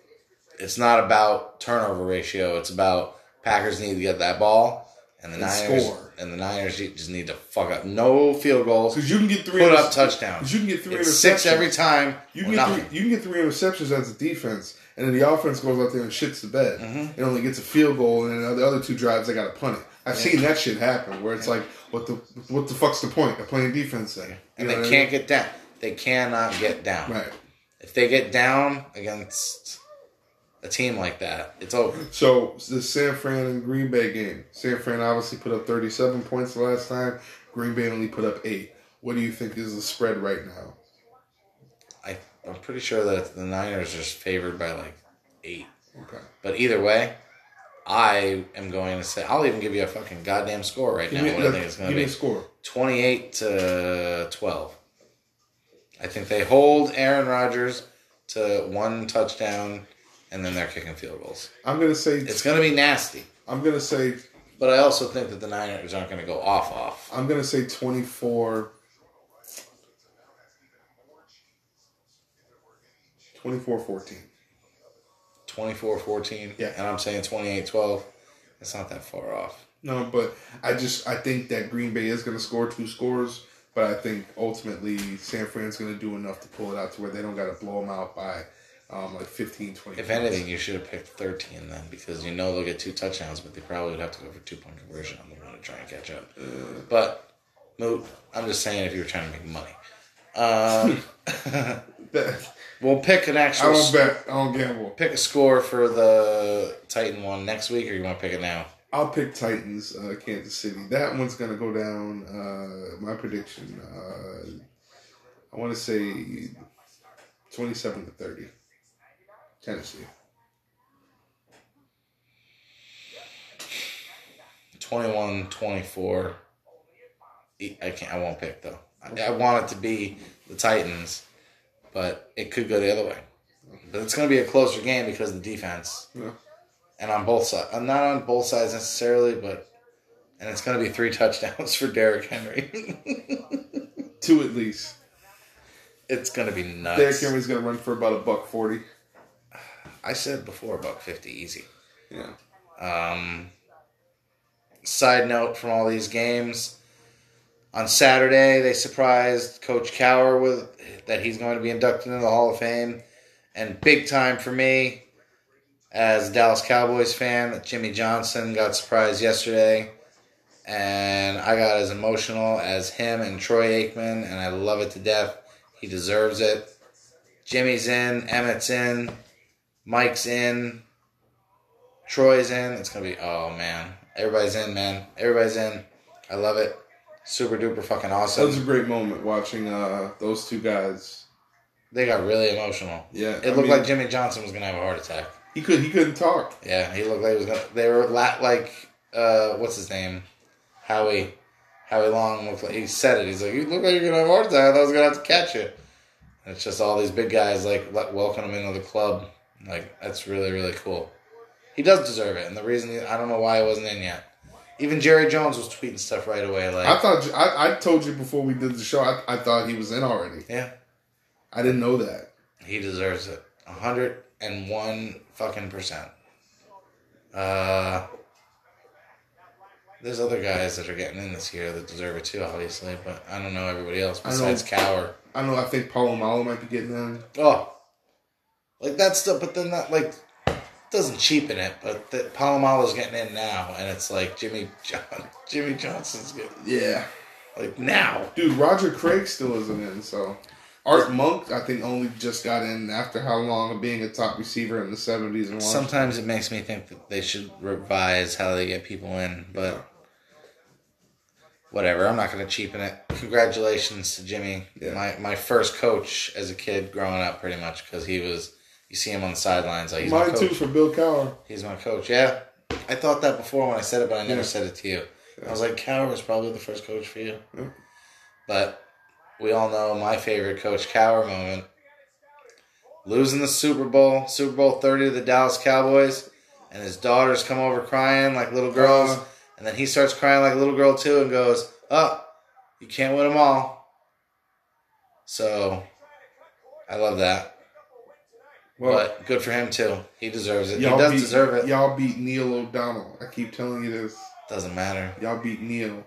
Speaker 2: it's not about turnover ratio. It's about Packers need to get that ball and the
Speaker 1: And
Speaker 2: Niners
Speaker 1: score.
Speaker 2: and the Niners just need to fuck up no field goals.
Speaker 1: Because you can get three
Speaker 2: Put
Speaker 1: inter-
Speaker 2: up touchdowns.
Speaker 1: you can get three
Speaker 2: six every time.
Speaker 1: You can, get
Speaker 2: nothing.
Speaker 1: three, you can get three interceptions as a defense, and then the offense goes out there and shits the bed.
Speaker 2: Mm-hmm.
Speaker 1: It only gets a field goal, and then the other two drives they got to punt it. I've seen that shit happen where it's like, what the what the fuck's the point of playing defense then? You
Speaker 2: and
Speaker 1: know
Speaker 2: they
Speaker 1: what I
Speaker 2: can't get down. They cannot get down.
Speaker 1: right.
Speaker 2: If they get down against a team like that, it's over.
Speaker 1: So the San Fran and Green Bay game. San Fran obviously put up 37 points the last time. Green Bay only put up eight. What do you think is the spread right now?
Speaker 2: I, I'm pretty sure that the Niners are favored by like eight.
Speaker 1: Okay.
Speaker 2: But either way, I am going to say I'll even give you a fucking goddamn score right
Speaker 1: Give
Speaker 2: now.
Speaker 1: me,
Speaker 2: What I think it's going
Speaker 1: give
Speaker 2: to
Speaker 1: me
Speaker 2: be
Speaker 1: a score.
Speaker 2: 28 to 12. I think they hold Aaron Rodgers to one touchdown and then they're kicking field goals.
Speaker 1: I'm gonna say.
Speaker 2: It's going to be nasty,
Speaker 1: I'm gonna say.
Speaker 2: but I also think that the Niners aren't going to go off off.
Speaker 1: I'm gonna say 24. 24-14.
Speaker 2: 24-14
Speaker 1: Yeah.
Speaker 2: and I'm saying 28-12. It's not that far off.
Speaker 1: No, but I just I think that Green Bay is going to score two scores, but I think ultimately San Fran's going to do enough to pull it out to where they don't got to blow them out by um, like 15, 20.
Speaker 2: If
Speaker 1: points.
Speaker 2: anything, you should have picked 13 then because you know they'll get two touchdowns, but they probably would have to go for two point conversion on the one to try and catch up. but, Moot, I'm just saying if you were trying to make money. Um,
Speaker 1: That-
Speaker 2: we'll pick an extra
Speaker 1: I
Speaker 2: actual
Speaker 1: don't bet. I don't gamble.
Speaker 2: pick a score for the Titan one next week, or you want to pick it now?
Speaker 1: I'll pick Titans, uh, Kansas City. That one's going to go down. Uh, my prediction. Uh, I want to say 27 to 30. Tennessee.
Speaker 2: 21 24. I can't. I won't pick though. I, I want it to be the Titans, but it could go the other way. But it's going to be a closer game because of the defense,
Speaker 1: Yeah.
Speaker 2: and on both sides. I'm not on both sides necessarily, but and it's going to be three touchdowns for Derrick Henry.
Speaker 1: Two at least.
Speaker 2: it's going to be nuts.
Speaker 1: Derrick Henry's going to run for about a buck 40.
Speaker 2: I said before about 50 easy.
Speaker 1: Yeah.
Speaker 2: Um, side note from all these games. On Saturday, they surprised Coach Cowher with that he's going to be inducted into the Hall of Fame, and big time for me, as a Dallas Cowboys fan, Jimmy Johnson got surprised yesterday, and I got as emotional as him and Troy Aikman, and I love it to death. He deserves it. Jimmy's in, Emmitt's in, Mike's in, Troy's in. It's gonna be oh man, everybody's in, man. Everybody's in. I love it. Super duper fucking awesome.
Speaker 1: That was a great moment watching uh, those two guys.
Speaker 2: They got really emotional.
Speaker 1: Yeah.
Speaker 2: It
Speaker 1: I
Speaker 2: looked
Speaker 1: mean,
Speaker 2: like Jimmy Johnson was gonna have a heart attack.
Speaker 1: he could he couldn't talk.
Speaker 2: Yeah, he looked like he was gonna. They were la- like uh, what's his name, Howie. Howie Long looked like he said it. He's like, you look like you're gonna have a heart attack. I thought I was gonna have to catch you. And it's just all these big guys like welcome him into the club. Like that's really really cool. He does deserve it, and the reason he, I don't know why he wasn't in yet. Even Jerry Jones was tweeting stuff right away, like,
Speaker 1: I thought I, I told you before we did the show. I, I thought he was in already.
Speaker 2: yeah,
Speaker 1: I didn't know that.
Speaker 2: he deserves it, a hundred and one fucking percent. Uh, there's other guys that are getting in this year that deserve it too, obviously, but I don't know everybody else
Speaker 1: I know.
Speaker 2: besides Cowher.
Speaker 1: I know. I think Polamalu might be getting in.
Speaker 2: Oh, like that's still, but then that like doesn't cheapen it. But that Polamalu's getting in now, and it's like Jimmy John, Jimmy Johnson's getting
Speaker 1: Yeah,
Speaker 2: like now.
Speaker 1: dude. Roger Craig still isn't in. So Art Monk, I think, only just got in after how long of being a top receiver in the seventies and
Speaker 2: Sometimes it makes me think that they should revise how they get people in, but whatever. I'm not going to cheapen it. Congratulations to Jimmy,
Speaker 1: Yeah.
Speaker 2: my my first coach as a kid growing up, pretty much because he was. You see him on the sidelines, like he's my
Speaker 1: Mine
Speaker 2: coach.
Speaker 1: too for Bill Cowher.
Speaker 2: He's my coach. Yeah, I thought that before when I said it, but I never
Speaker 1: Yeah.
Speaker 2: said it to you. I was like, Cowher was probably the first coach for you.
Speaker 1: Yeah.
Speaker 2: But we all know my favorite Coach Cowher moment. Losing the Super Bowl, Super Bowl 30 to the Dallas Cowboys, and his daughters come over crying like little girls.
Speaker 1: Uh.
Speaker 2: and then he starts crying like a little girl too and goes, Oh, you can't win them all. So, I love that.
Speaker 1: Well,
Speaker 2: but good for him too. He deserves it. He does
Speaker 1: beat,
Speaker 2: deserve it.
Speaker 1: Y'all beat Neil O'Donnell. I keep telling you this.
Speaker 2: Doesn't matter.
Speaker 1: Y'all beat Neil.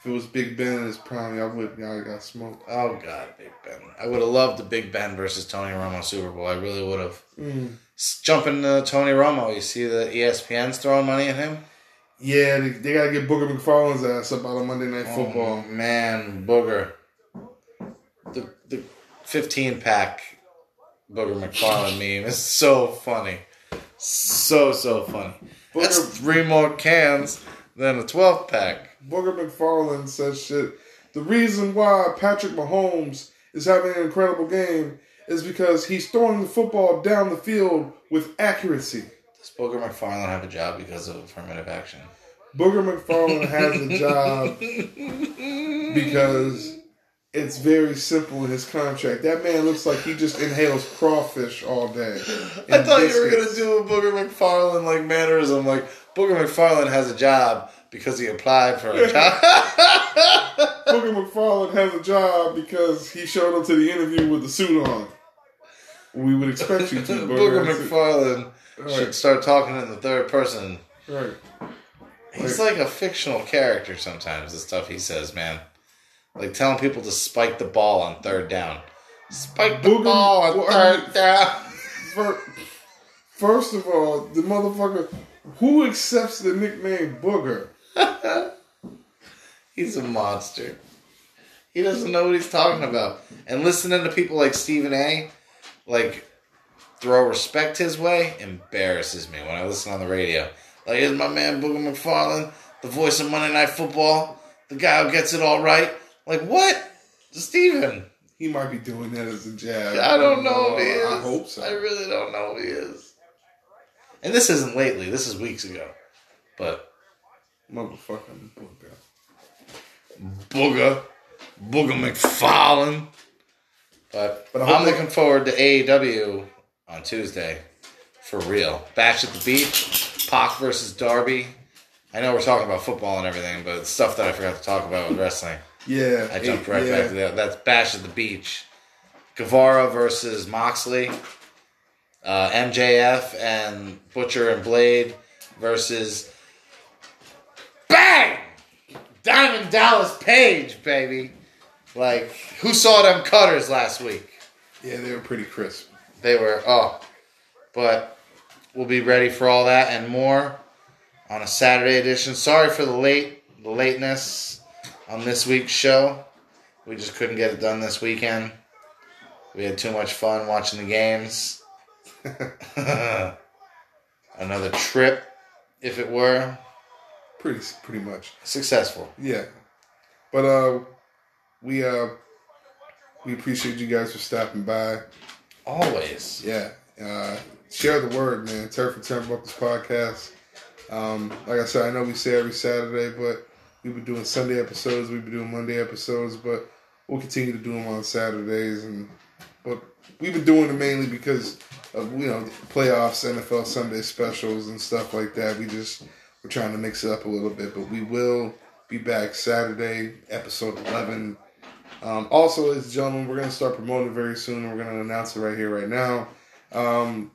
Speaker 1: If it was Big Ben in his prime, y'all would y'all got smoked.
Speaker 2: Oh God, Big Ben. I would have loved the Big Ben versus Tony Romo Super Bowl. I really would have.
Speaker 1: Mm.
Speaker 2: Jumping to Tony Romo, you see the ESPN's throwing money at him.
Speaker 1: Yeah, they, they gotta get Booger McFarland's ass up out of Monday Night
Speaker 2: Oh,
Speaker 1: Football.
Speaker 2: man, Booger. The the fifteen pack Booger McFarland meme is so funny, so so funny. That's three more cans than a twelve pack.
Speaker 1: Booger McFarland says shit. The reason why Patrick Mahomes is having an incredible game is because he's throwing the football down the field with accuracy.
Speaker 2: Does Booger McFarland have a job because of affirmative action?
Speaker 1: Booger McFarland has a job because it's very simple in his contract. That man looks like he just inhales crawfish all day.
Speaker 2: I thought you were gonna do a Booger McFarland like mannerism, like Booger McFarland has a job because he applied for a job.
Speaker 1: Booger McFarland has a job because he showed up to the interview with the suit on. We would expect you to,
Speaker 2: Booger
Speaker 1: Booger.
Speaker 2: McFarland
Speaker 1: Right.
Speaker 2: should start talking in the third person.
Speaker 1: Right.
Speaker 2: He's like a fictional character sometimes. The stuff he says, man, like telling people to spike the ball on third down. Spike the
Speaker 1: Booger-
Speaker 2: ball on third down.
Speaker 1: Fir- First of all, the motherfucker who accepts the nickname Booger.
Speaker 2: He's a monster. He doesn't know what he's talking about. And listening to people like Stephen A, like throw respect his way, embarrasses me when I listen on the radio. Like, here's my man Booger McFarland, the voice of Monday Night Football, the guy who gets it all right. Like, what? Stephen.
Speaker 1: He might be doing that as a jab.
Speaker 2: I don't know oh, if he is.
Speaker 1: I hope so.
Speaker 2: I really don't know if he is. And this isn't lately, this is weeks ago. But
Speaker 1: Motherfucking Booger.
Speaker 2: Booger, Booger McFarland. But,
Speaker 1: But
Speaker 2: I'm looking forward to AEW on Tuesday. For real. Bash at the Beach, Pac versus Darby. I know we're talking about football and everything, but stuff that I forgot to talk about with wrestling.
Speaker 1: Yeah.
Speaker 2: I jumped right
Speaker 1: yeah.
Speaker 2: back to that. That's Bash at the Beach. Guevara versus Moxley. Uh, MJF and Butcher and Blade versus Bang! Diamond Dallas Page, baby. Like, who saw them cutters last week?
Speaker 1: Yeah, they were pretty crisp.
Speaker 2: They were, oh. But we'll be ready for all that and more on a Saturday edition. Sorry for the late, the lateness on this week's show. We just couldn't get it done this weekend. We had too much fun watching the games. Another trip, if it were,
Speaker 1: Pretty pretty much.
Speaker 2: successful.
Speaker 1: Yeah. But uh we uh we appreciate you guys for stopping by.
Speaker 2: Always.
Speaker 1: Yeah. Uh share the word, man. Turf and Turnbuckles podcast. Um, like I said, I know we say every Saturday, but we've been doing Sunday episodes, we've been doing Monday episodes, but we'll continue to do them on Saturdays and but we've been doing it mainly because of you know playoffs, NFL Sunday specials and stuff like that. We just we're trying to mix it up a little bit, but we will be back Saturday, episode eleven. Um, also, ladies and gentlemen, we're going to start promoting very soon. We're going to announce it right here, right now. Um,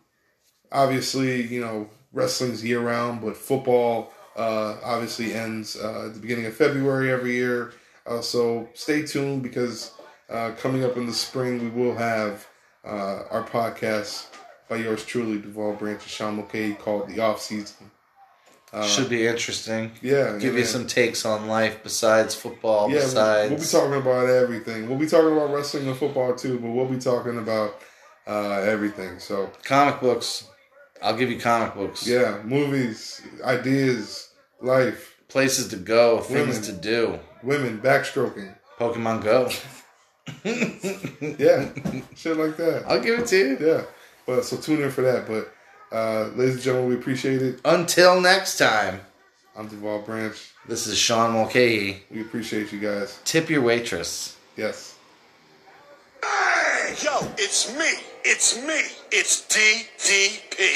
Speaker 1: obviously, you know, wrestling's year round, but football uh, obviously ends uh, at the beginning of February every year. Uh, so stay tuned because uh, coming up in the spring, we will have uh, our podcast by yours truly, Duval Branch and Sean Mulcahy, called The Off Season.
Speaker 2: Should be interesting.
Speaker 1: Yeah,
Speaker 2: Give
Speaker 1: yeah,
Speaker 2: you some takes on life besides football,
Speaker 1: Yeah,
Speaker 2: besides.
Speaker 1: we'll be talking about everything. We'll be talking about wrestling and football too, but we'll be talking about uh, everything. So
Speaker 2: comic books. I'll give you comic books.
Speaker 1: yeah, movies, ideas, life,
Speaker 2: Places to go, things to do.
Speaker 1: women, backstroking.
Speaker 2: Pokemon Go.
Speaker 1: Yeah, shit like that.
Speaker 2: I'll give it to you.
Speaker 1: Yeah, but so tune in for that. But uh, ladies and gentlemen, we appreciate it.
Speaker 2: Until next time,
Speaker 1: I'm Duval Branch.
Speaker 2: this is Sean Mulcahy.
Speaker 1: We appreciate you guys.
Speaker 2: Tip your waitress.
Speaker 1: Yes.
Speaker 3: Yo, it's me. It's me. It's DDP.